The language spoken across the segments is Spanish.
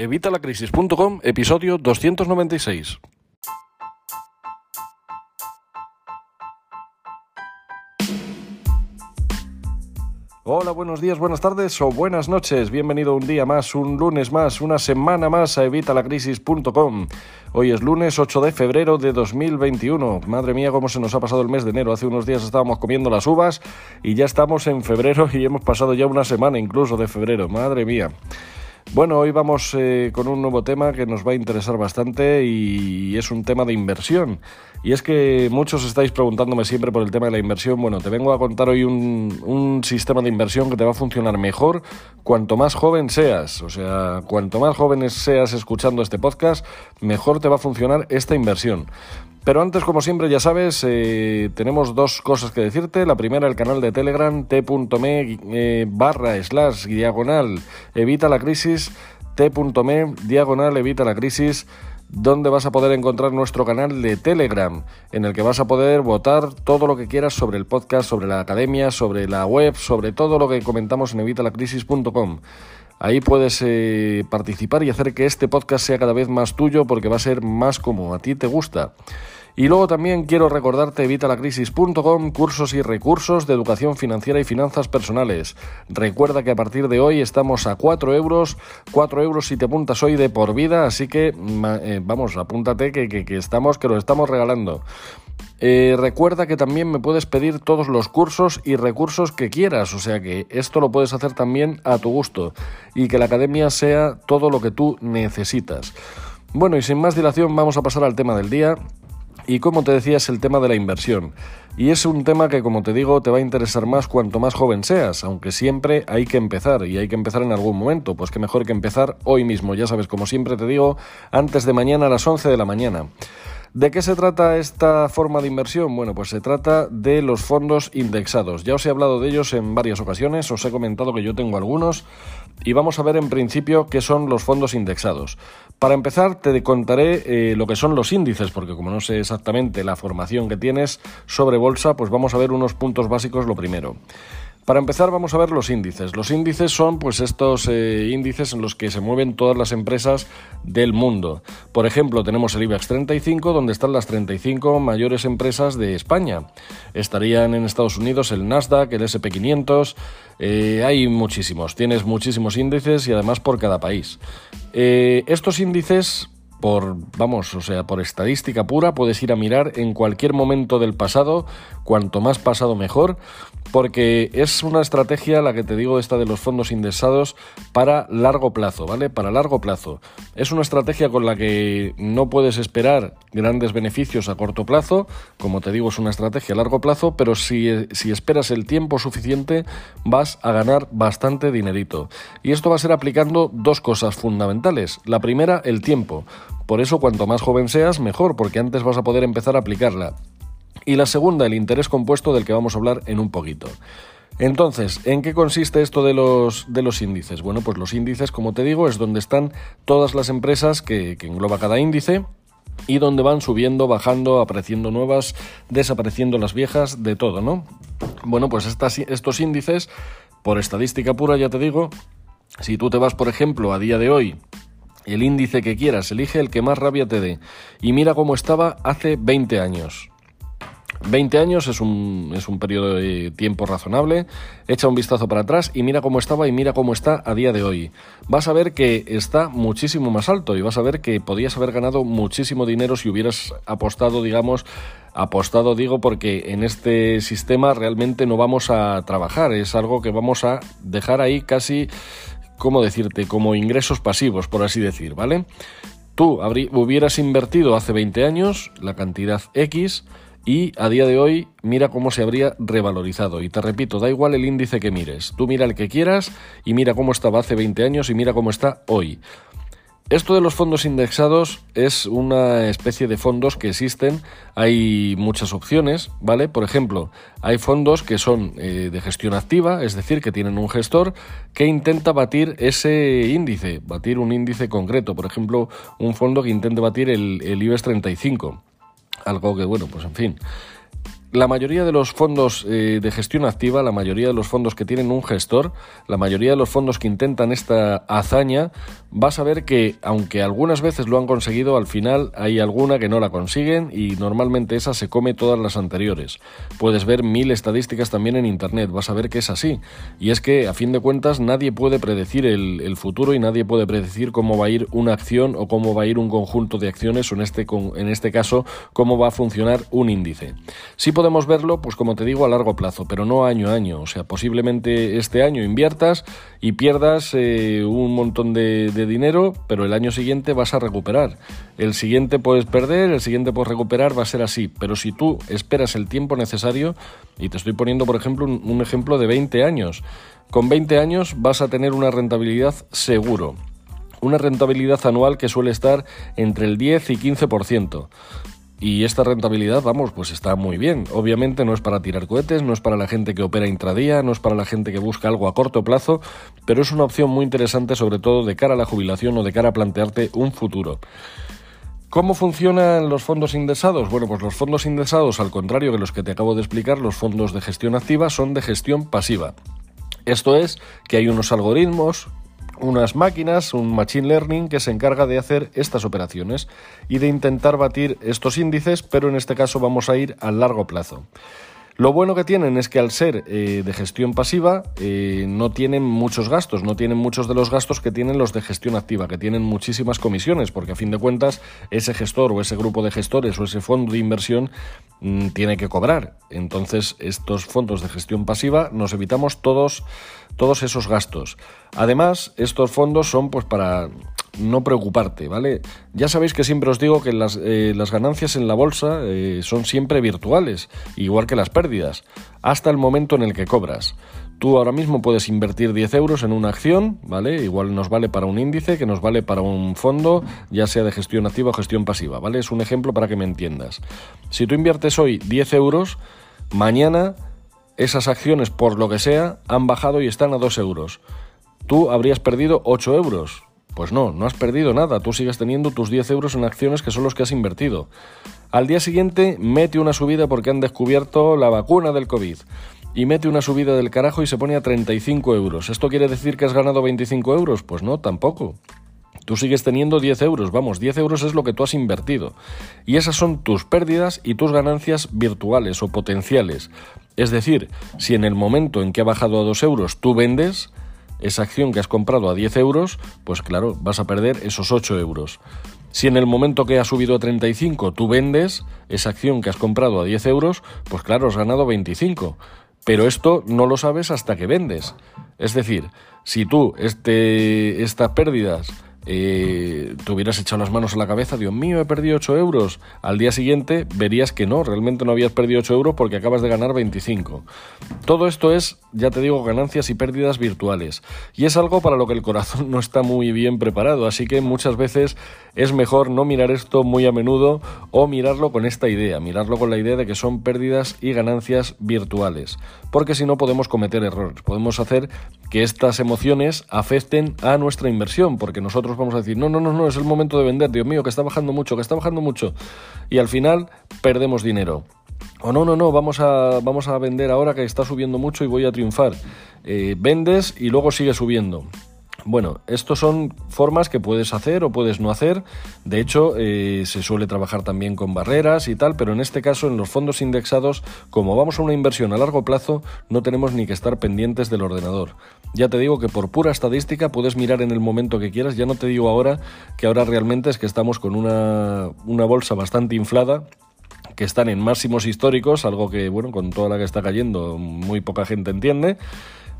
Evitalacrisis.com, episodio 296. Hola, buenos días, buenas tardes o buenas noches. Bienvenido un día más, un lunes más, una semana más a evitalacrisis.com. Hoy es lunes 8 de febrero de 2021. Madre mía, cómo se nos ha pasado el mes de enero. Hace unos días estábamos comiendo las uvas y ya estamos en febrero y hemos pasado ya una semana incluso de febrero. Madre mía. Bueno, hoy vamos eh, con un nuevo tema que nos va a interesar bastante y es un tema de inversión. Y es que muchos estáis preguntándome siempre por el tema de la inversión. Bueno, te vengo a contar hoy un, un sistema de inversión que te va a funcionar mejor cuanto más joven seas. O sea, cuanto más joven seas escuchando este podcast, mejor te va a funcionar esta inversión. Pero antes, como siempre, ya sabes, eh, tenemos dos cosas que decirte. La primera, el canal de Telegram, t.me eh, barra slash diagonal evita la crisis, t.me diagonal evita la crisis donde vas a poder encontrar nuestro canal de Telegram, en el que vas a poder votar todo lo que quieras sobre el podcast, sobre la academia, sobre la web, sobre todo lo que comentamos en evitalacrisis.com. Ahí puedes eh, participar y hacer que este podcast sea cada vez más tuyo porque va a ser más como a ti te gusta. Y luego también quiero recordarte evitalacrisis.com, cursos y recursos de educación financiera y finanzas personales. Recuerda que a partir de hoy estamos a 4 euros, 4 euros si te apuntas hoy de por vida, así que eh, vamos, apúntate que, que, estamos, que lo estamos regalando. Eh, recuerda que también me puedes pedir todos los cursos y recursos que quieras, o sea que esto lo puedes hacer también a tu gusto y que la academia sea todo lo que tú necesitas. Bueno, y sin más dilación vamos a pasar al tema del día. Y como te decía, es el tema de la inversión. Y es un tema que, como te digo, te va a interesar más cuanto más joven seas, aunque siempre hay que empezar y hay que empezar en algún momento. Pues que mejor que empezar hoy mismo, ya sabes, como siempre te digo, antes de mañana a las 11 de la mañana. ¿De qué se trata esta forma de inversión? Bueno, pues se trata de los fondos indexados. Ya os he hablado de ellos en varias ocasiones, os he comentado que yo tengo algunos y vamos a ver en principio qué son los fondos indexados. Para empezar, te contaré eh, lo que son los índices, porque como no sé exactamente la formación que tienes sobre bolsa, pues vamos a ver unos puntos básicos lo primero. Para empezar vamos a ver los índices. Los índices son pues estos eh, índices en los que se mueven todas las empresas del mundo. Por ejemplo, tenemos el IBEX 35 donde están las 35 mayores empresas de España. Estarían en Estados Unidos el Nasdaq, el SP500, eh, hay muchísimos, tienes muchísimos índices y además por cada país. Eh, estos índices por, vamos, o sea, por estadística pura, puedes ir a mirar en cualquier momento del pasado, cuanto más pasado mejor, porque es una estrategia, la que te digo, esta de los fondos indexados, para largo plazo, ¿vale? Para largo plazo. Es una estrategia con la que no puedes esperar grandes beneficios a corto plazo, como te digo, es una estrategia a largo plazo, pero si, si esperas el tiempo suficiente, vas a ganar bastante dinerito. Y esto va a ser aplicando dos cosas fundamentales. La primera, el tiempo. Por eso, cuanto más joven seas, mejor, porque antes vas a poder empezar a aplicarla. Y la segunda, el interés compuesto del que vamos a hablar en un poquito. Entonces, ¿en qué consiste esto de los, de los índices? Bueno, pues los índices, como te digo, es donde están todas las empresas que, engloba cada índice y donde van subiendo, bajando, apareciendo nuevas, desapareciendo las viejas, de todo, ¿no? Bueno, pues estos índices, por estadística pura, ya te digo, si tú te vas, por ejemplo, a día de hoy, el índice que quieras, elige el que más rabia te dé y mira cómo estaba hace 20 años. 20 años es un, es un periodo de tiempo razonable. Echa un vistazo para atrás y mira cómo estaba y mira cómo está a día de hoy. Vas a ver que está muchísimo más alto y vas a ver que podías haber ganado muchísimo dinero si hubieras apostado, digamos, apostado digo porque en este sistema realmente no vamos a trabajar. Es algo que vamos a dejar ahí casi, ¿cómo decirte? Como ingresos pasivos, por así decir, ¿vale? Tú hubieras invertido hace 20 años la cantidad X y a día de hoy mira cómo se habría revalorizado. Y te repito, da igual el índice que mires. Tú mira el que quieras y mira cómo estaba hace 20 años y mira cómo está hoy. Esto de los fondos indexados es una especie de fondos que existen, hay muchas opciones, ¿vale? Por ejemplo, hay fondos que son eh, de gestión activa, es decir, que tienen un gestor que intenta batir ese índice, batir un índice concreto, por ejemplo, un fondo que intente batir el, el IBEX 35 algo que, bueno, pues en fin. La mayoría de los fondos eh, de gestión activa, la mayoría de los fondos que tienen un gestor, la mayoría de los fondos que intentan esta hazaña, vas a ver que aunque algunas veces lo han conseguido, al final hay alguna que no la consiguen y normalmente esa se come todas las anteriores. Puedes ver mil estadísticas también en Internet, vas a ver que es así. Y es que a fin de cuentas nadie puede predecir el, futuro y nadie puede predecir cómo va a ir una acción o cómo va a ir un conjunto de acciones o en este, en este caso cómo va a funcionar un índice. Sí podemos verlo, pues como te digo, a largo plazo, pero no año a año. O sea, posiblemente este año inviertas y pierdas eh, un montón de, dinero, pero el año siguiente vas a recuperar. El siguiente puedes perder, el siguiente puedes recuperar, va a ser así. Pero si tú esperas el tiempo necesario, y te estoy poniendo, por ejemplo, un, un ejemplo de 20 años, con 20 años vas a tener una rentabilidad seguro una rentabilidad anual que suele estar entre el 10 y 15%. Y esta rentabilidad, vamos, pues está muy bien. Obviamente no es para tirar cohetes, no es para la gente que opera intradía, no es para la gente que busca algo a corto plazo, pero es una opción muy interesante sobre todo de cara a la jubilación o de cara a plantearte un futuro. ¿Cómo funcionan los fondos indexados? Bueno, pues los fondos indexados, al contrario de los que te acabo de explicar, los fondos de gestión activa son de gestión pasiva. Esto es que hay unos algoritmos unas máquinas, un machine learning que se encarga de hacer estas operaciones y de intentar batir estos índices, pero en este caso vamos a ir a largo plazo. Lo bueno que tienen es que al ser eh, de gestión pasiva eh, no tienen muchos gastos, no tienen muchos de los gastos que tienen los de gestión activa, que tienen muchísimas comisiones, porque a fin de cuentas ese gestor o ese grupo de gestores o ese fondo de inversión mm, tiene que cobrar. Entonces estos fondos de gestión pasiva nos evitamos todos, todos esos gastos. Además, estos fondos son pues para no preocuparte, ¿vale? Ya sabéis que siempre os digo que las, eh, ganancias en la bolsa eh, son siempre virtuales, igual que las pérdidas, hasta el momento en el que cobras. Tú ahora mismo puedes invertir 10 euros en una acción, ¿vale? Igual nos vale para un índice, que nos vale para un fondo, ya sea de gestión activa o gestión pasiva, ¿vale? Es un ejemplo para que me entiendas. Si tú inviertes hoy 10 euros, mañana esas acciones, por lo que sea, han bajado y están a 2 euros. Tú habrías perdido 8 euros, pues no, no has perdido nada, tú sigues teniendo tus 10 euros en acciones que son los que has invertido. Al día siguiente mete una subida porque han descubierto la vacuna del COVID y mete una subida del carajo y se pone a 35 euros. ¿Esto quiere decir que has ganado 25 euros? Pues no, tampoco. Tú sigues teniendo 10 euros, vamos, 10 euros es lo que tú has invertido. Y esas son tus pérdidas y tus ganancias virtuales o potenciales. Es decir, si en el momento en que ha bajado a 2 euros tú vendes, esa acción que has comprado a 10 euros, pues claro, vas a perder esos 8 euros. Si en el momento que ha subido a 35 tú vendes esa acción que has comprado a 10 euros, pues claro, has ganado 25. Pero esto no lo sabes hasta que vendes. Es decir, si tú este, estas pérdidas eh, te hubieras echado las manos a la cabeza, Dios mío, he perdido 8 euros, al día siguiente verías que no, realmente no habías perdido 8 euros porque acabas de ganar 25. Todo esto es, ya te digo, ganancias y pérdidas virtuales. Y es algo para lo que el corazón no está muy bien preparado, así que muchas veces es mejor no mirar esto muy a menudo o mirarlo con esta idea, mirarlo con la idea de que son pérdidas y ganancias virtuales, porque si no podemos cometer errores, podemos hacer que estas emociones afecten a nuestra inversión, porque nosotros vamos a decir, no, no, no, no, es el momento de vender, Dios mío, que está bajando mucho, que está bajando mucho. Y al final perdemos dinero. O no, no, no, vamos a, vamos a vender ahora que está subiendo mucho y voy a triunfar. Eh, vendes y luego sigue subiendo. Bueno, estos son formas que puedes hacer o puedes no hacer. De hecho, eh, se suele trabajar también con barreras y tal, pero en este caso, en los fondos indexados, como vamos a una inversión a largo plazo, no tenemos ni que estar pendientes del ordenador. Ya te digo que por pura estadística puedes mirar en el momento que quieras. Ya no te digo ahora que ahora realmente es que estamos con una, una bolsa bastante inflada que están en máximos históricos, algo que, bueno, con toda la que está cayendo, muy poca gente entiende.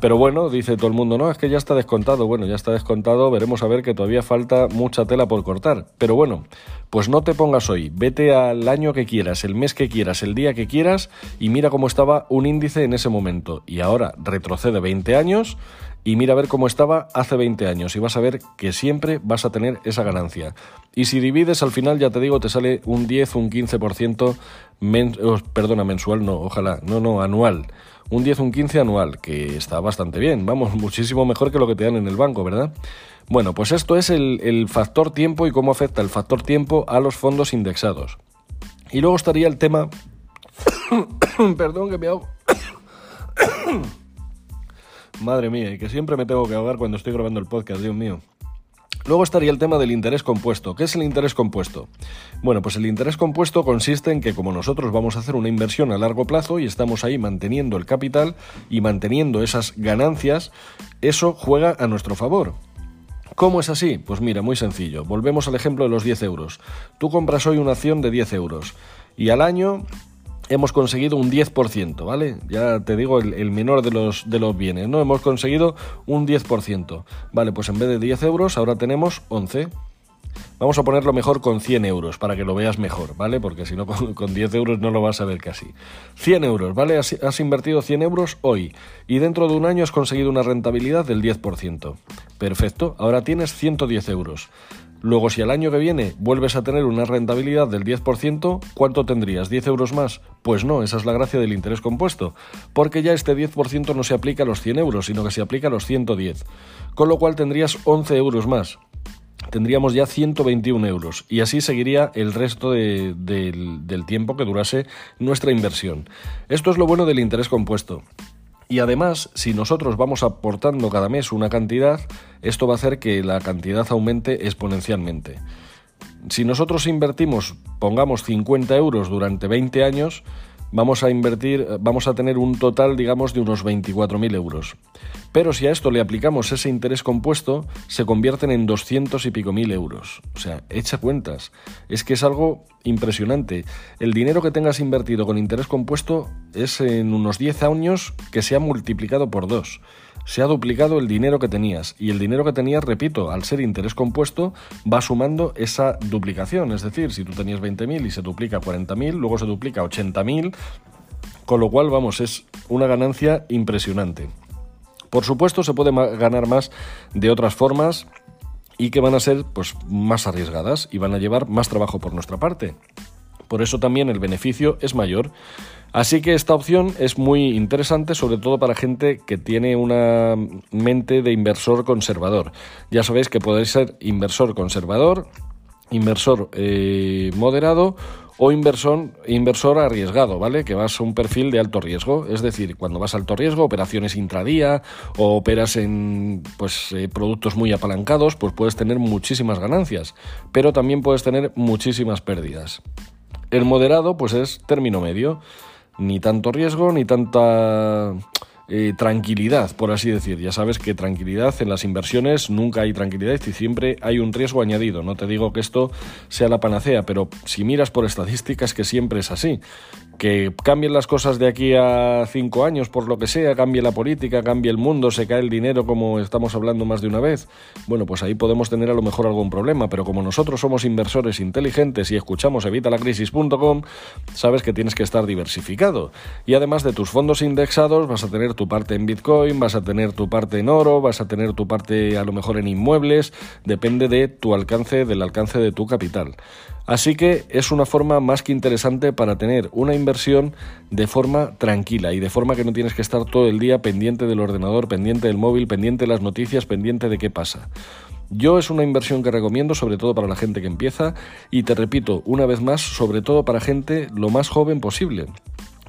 Pero bueno, dice todo el mundo, no, es que ya está descontado. Bueno, ya está descontado, veremos a ver que todavía falta mucha tela por cortar. Pero bueno, pues no te pongas hoy, vete al año que quieras, el mes que quieras, el día que quieras y mira cómo estaba un índice en ese momento. Y ahora retrocede 20 años y mira a ver cómo estaba hace 20 años y vas a ver que siempre vas a tener esa ganancia. Y si divides al final, ya te digo, te sale un 10, un 15%, perdona, mensual no, ojalá, no, no, anual un 10, un 15 anual, que está bastante bien, vamos, muchísimo mejor que lo que te dan en el banco, ¿verdad? Bueno, pues esto es el, el factor tiempo y cómo afecta el factor tiempo a los fondos indexados. Y luego estaría el tema Perdón que me hago... Madre mía, y que siempre me tengo que ahogar cuando estoy grabando el podcast, Dios mío. Luego estaría el tema del interés compuesto. ¿Qué es el interés compuesto? Bueno, pues el interés compuesto consiste en que como nosotros vamos a hacer una inversión a largo plazo y estamos ahí manteniendo el capital y manteniendo esas ganancias, eso juega a nuestro favor. ¿Cómo es así? Pues mira, muy sencillo. Volvemos al ejemplo de los 10 euros. Tú compras hoy una acción de 10 euros y al año hemos conseguido un 10%, ¿vale? Ya te digo el, menor de los, de los bienes, ¿no? Hemos conseguido un 10%. Vale, pues en vez de 10 euros ahora tenemos 11. Vamos a ponerlo mejor con 100 euros para que lo veas mejor, ¿vale? Porque si no, con, 10 euros no lo vas a ver casi. 100 euros, ¿vale? Has, has, invertido 100 euros hoy y dentro de un año has conseguido una rentabilidad del 10%. Perfecto, ahora tienes 110 euros. Luego, si al año que viene vuelves a tener una rentabilidad del 10%, ¿cuánto tendrías? ¿10 euros más? Pues no, esa es la gracia del interés compuesto, porque ya este 10% no se aplica a los 100 euros, sino que se aplica a los 110, con lo cual tendrías 11 euros más. Tendríamos ya 121 euros y así seguiría el resto del, del tiempo que durase nuestra inversión. Esto es lo bueno del interés compuesto. Y además, si nosotros vamos aportando cada mes una cantidad, esto va a hacer que la cantidad aumente exponencialmente. Si nosotros invertimos, pongamos 50 euros durante 20 años, vamos a invertir, vamos a tener un total, digamos, de unos 24.000 euros. Pero si a esto le aplicamos ese interés compuesto, se convierten en 200 y pico mil euros. O sea, echa cuentas. Es que es algo impresionante. El dinero que tengas invertido con interés compuesto es en unos 10 años que se ha multiplicado por dos se ha duplicado el dinero que tenías. Y el dinero que tenías, repito, al ser interés compuesto, va sumando esa duplicación. Es decir, si tú tenías 20.000 y se duplica a 40.000, luego se duplica a 80.000, con lo cual, vamos, es una ganancia impresionante. Por supuesto, se puede ganar más de otras formas y que van a ser pues, más arriesgadas y van a llevar más trabajo por nuestra parte. Por eso también el beneficio es mayor. Así que esta opción es muy interesante, sobre todo para gente que tiene una mente de inversor conservador. Ya sabéis que podéis ser inversor conservador, inversor eh, moderado o inversor, inversor arriesgado, ¿vale? Que vas a un perfil de alto riesgo. Es decir, cuando vas a alto riesgo, operaciones intradía o operas en pues, eh, productos muy apalancados, pues puedes tener muchísimas ganancias, pero también puedes tener muchísimas pérdidas. El moderado, pues es término medio. Ni tanto riesgo, ni tanta eh, tranquilidad, por así decir. Ya sabes que tranquilidad en las inversiones nunca hay tranquilidad y siempre hay un riesgo añadido. No te digo que esto sea la panacea, pero si miras por estadísticas que siempre es así que cambien las cosas de aquí a cinco años, por lo que sea, cambie la política, cambie el mundo, se cae el dinero como estamos hablando más de una vez, bueno, pues ahí podemos tener a lo mejor algún problema, pero como nosotros somos inversores inteligentes y escuchamos evitalacrisis.com, sabes que tienes que estar diversificado. Y además de tus fondos indexados, vas a tener tu parte en Bitcoin, vas a tener tu parte en oro, vas a tener tu parte a lo mejor en inmuebles, depende de tu alcance, del alcance de tu capital. Así que es una forma más que interesante para tener una inversión de forma tranquila y de forma que no tienes que estar todo el día pendiente del ordenador, pendiente del móvil, pendiente de las noticias, pendiente de qué pasa. Yo es una inversión que recomiendo sobre todo para la gente que empieza y te repito una vez más, sobre todo para gente lo más joven posible.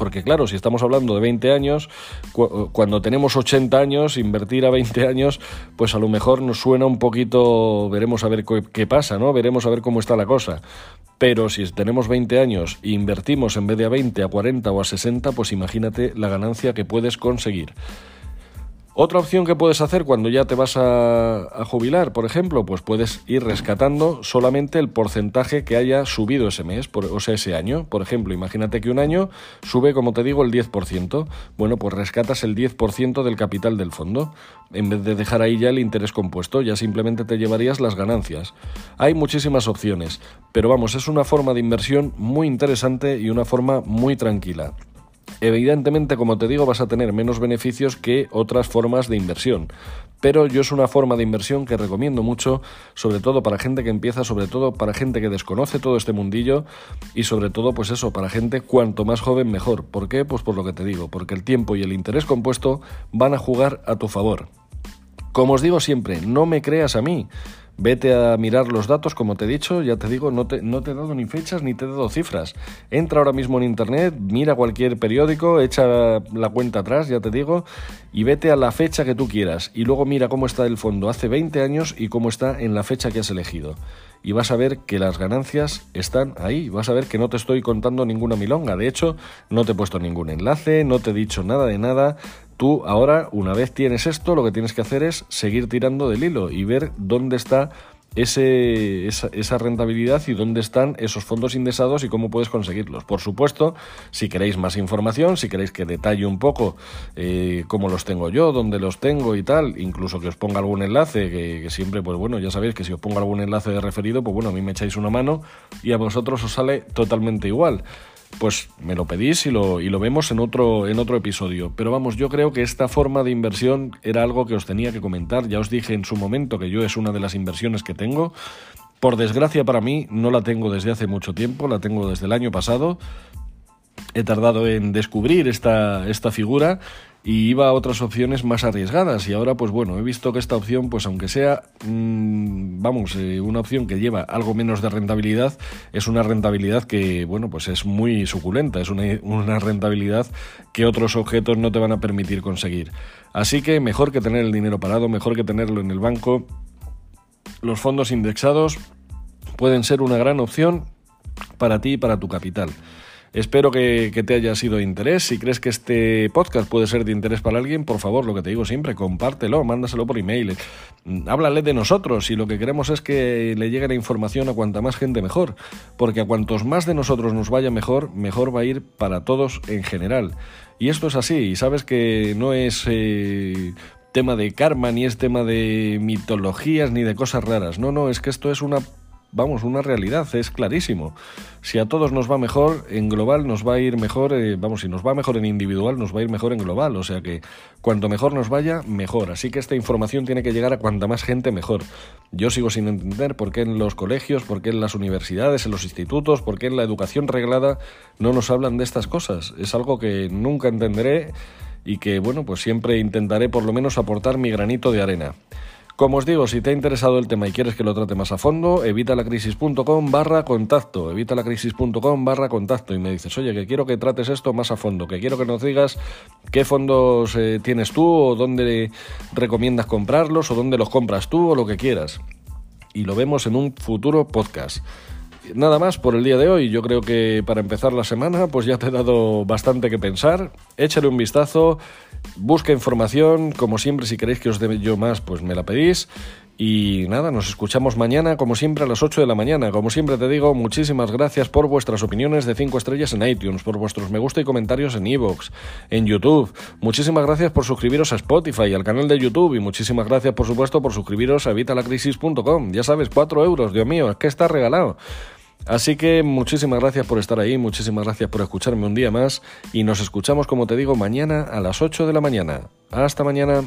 Porque claro, si estamos hablando de 20 años, cuando tenemos 80 años, invertir a 20 años, pues a lo mejor nos suena un poquito, veremos a ver qué pasa, ¿no? Veremos a ver cómo está la cosa. Pero si tenemos 20 años e invertimos en vez de a 20, a 40 o a 60, pues imagínate la ganancia que puedes conseguir. Otra opción que puedes hacer cuando ya te vas a, jubilar, por ejemplo, pues puedes ir rescatando solamente el porcentaje que haya subido ese mes, o sea, ese año. Por ejemplo, imagínate que un año sube, como te digo, el 10%. Bueno, pues rescatas el 10% del capital del fondo. En vez de dejar ahí ya el interés compuesto, ya simplemente te llevarías las ganancias. Hay muchísimas opciones, pero vamos, es una forma de inversión muy interesante y una forma muy tranquila. Evidentemente, como te digo, vas a tener menos beneficios que otras formas de inversión. Pero yo es una forma de inversión que recomiendo mucho, sobre todo para gente que empieza, sobre todo para gente que desconoce todo este mundillo y sobre todo, pues eso, para gente cuanto más joven mejor. ¿Por qué? Pues por lo que te digo, porque el tiempo y el interés compuesto van a jugar a tu favor. Como os digo siempre, no me creas a mí. Vete a mirar los datos, como te he dicho, ya te digo, no te, no te he dado ni fechas ni te he dado cifras. Entra ahora mismo en internet, mira cualquier periódico, echa la cuenta atrás, ya te digo, y vete a la fecha que tú quieras. Y luego mira cómo está el fondo hace 20 años y cómo está en la fecha que has elegido y vas a ver que las ganancias están ahí. Vas a ver que no te estoy contando ninguna milonga. De hecho, no te he puesto ningún enlace, no te he dicho nada de nada. Tú ahora, una vez tienes esto, lo que tienes que hacer es seguir tirando del hilo y ver dónde está ese, esa, rentabilidad y dónde están esos fondos indexados y cómo puedes conseguirlos. Por supuesto, si queréis más información, si queréis que detalle un poco eh, cómo los tengo yo, dónde los tengo y tal, incluso que os ponga algún enlace, que, que, siempre, pues bueno, ya sabéis que si os pongo algún enlace de referido, pues bueno, a mí me echáis una mano y a vosotros os sale totalmente igual pues me lo pedís y lo, y lo vemos en otro, en otro episodio. Pero vamos, yo creo que esta forma de inversión era algo que os tenía que comentar. Ya os dije en su momento que yo es una de las inversiones que tengo. Por desgracia para mí, no la tengo desde hace mucho tiempo, la tengo desde el año pasado. He tardado en descubrir esta, esta figura y iba a otras opciones más arriesgadas. Y ahora pues bueno he visto que esta opción pues aunque sea mm, vamos eh, una opción que lleva algo menos de rentabilidad es una rentabilidad que bueno pues es muy suculenta. Es una, una rentabilidad que otros objetos no te van a permitir conseguir. Así que mejor que tener el dinero parado mejor que tenerlo en el banco. Los fondos indexados pueden ser una gran opción para ti y para tu capital Espero que, te haya sido de interés. Si crees que este podcast puede ser de interés para alguien, por favor, lo que te digo siempre, compártelo, mándaselo por email. Háblale de nosotros y lo que queremos es que le llegue la información a cuanta más gente mejor. Porque a cuantos más de nosotros nos vaya mejor, mejor va a ir para todos en general. Y esto es así, y sabes que no es eh, tema de karma, ni es tema de mitologías, ni de cosas raras. No, no, es que esto es una vamos, una realidad, es clarísimo. Si a todos nos va mejor, en global nos va a ir mejor, eh, vamos, si nos va mejor en individual, nos va a ir mejor en global. O sea que cuanto mejor nos vaya, mejor. Así que esta información tiene que llegar a cuanta más gente, mejor. Yo sigo sin entender por qué en los colegios, por qué en las universidades, en los institutos, por qué en la educación reglada no nos hablan de estas cosas. Es algo que nunca entenderé y que, bueno, pues siempre intentaré por lo menos aportar mi granito de arena. Como os digo, si te ha interesado el tema y quieres que lo trate más a fondo, evitalacrisis.com barra contacto, evitalacrisis.com barra contacto y me dices, oye, que quiero que trates esto más a fondo, que quiero que nos digas qué fondos eh, tienes tú o dónde recomiendas comprarlos o dónde los compras tú o lo que quieras. Y lo vemos en un futuro podcast nada más por el día de hoy. Yo creo que para empezar la semana, pues ya te he dado bastante que pensar. Échale un vistazo, busca información. Como siempre, si queréis que os dé yo más, pues me la pedís. Y nada, nos escuchamos mañana, como siempre, a las 8 de la mañana. Como siempre te digo, muchísimas gracias por vuestras opiniones de 5 estrellas en iTunes, por vuestros me gusta y comentarios en iVoox, en YouTube. Muchísimas gracias por suscribiros a Spotify, al canal de YouTube. Y muchísimas gracias, por supuesto, por suscribiros a vitalacrisis.com. Ya sabes, 4 euros, Dios mío, es que está regalado. Así que muchísimas gracias por estar ahí, muchísimas gracias por escucharme un día más y nos escuchamos, como te digo, mañana a las 8 de la mañana. Hasta mañana.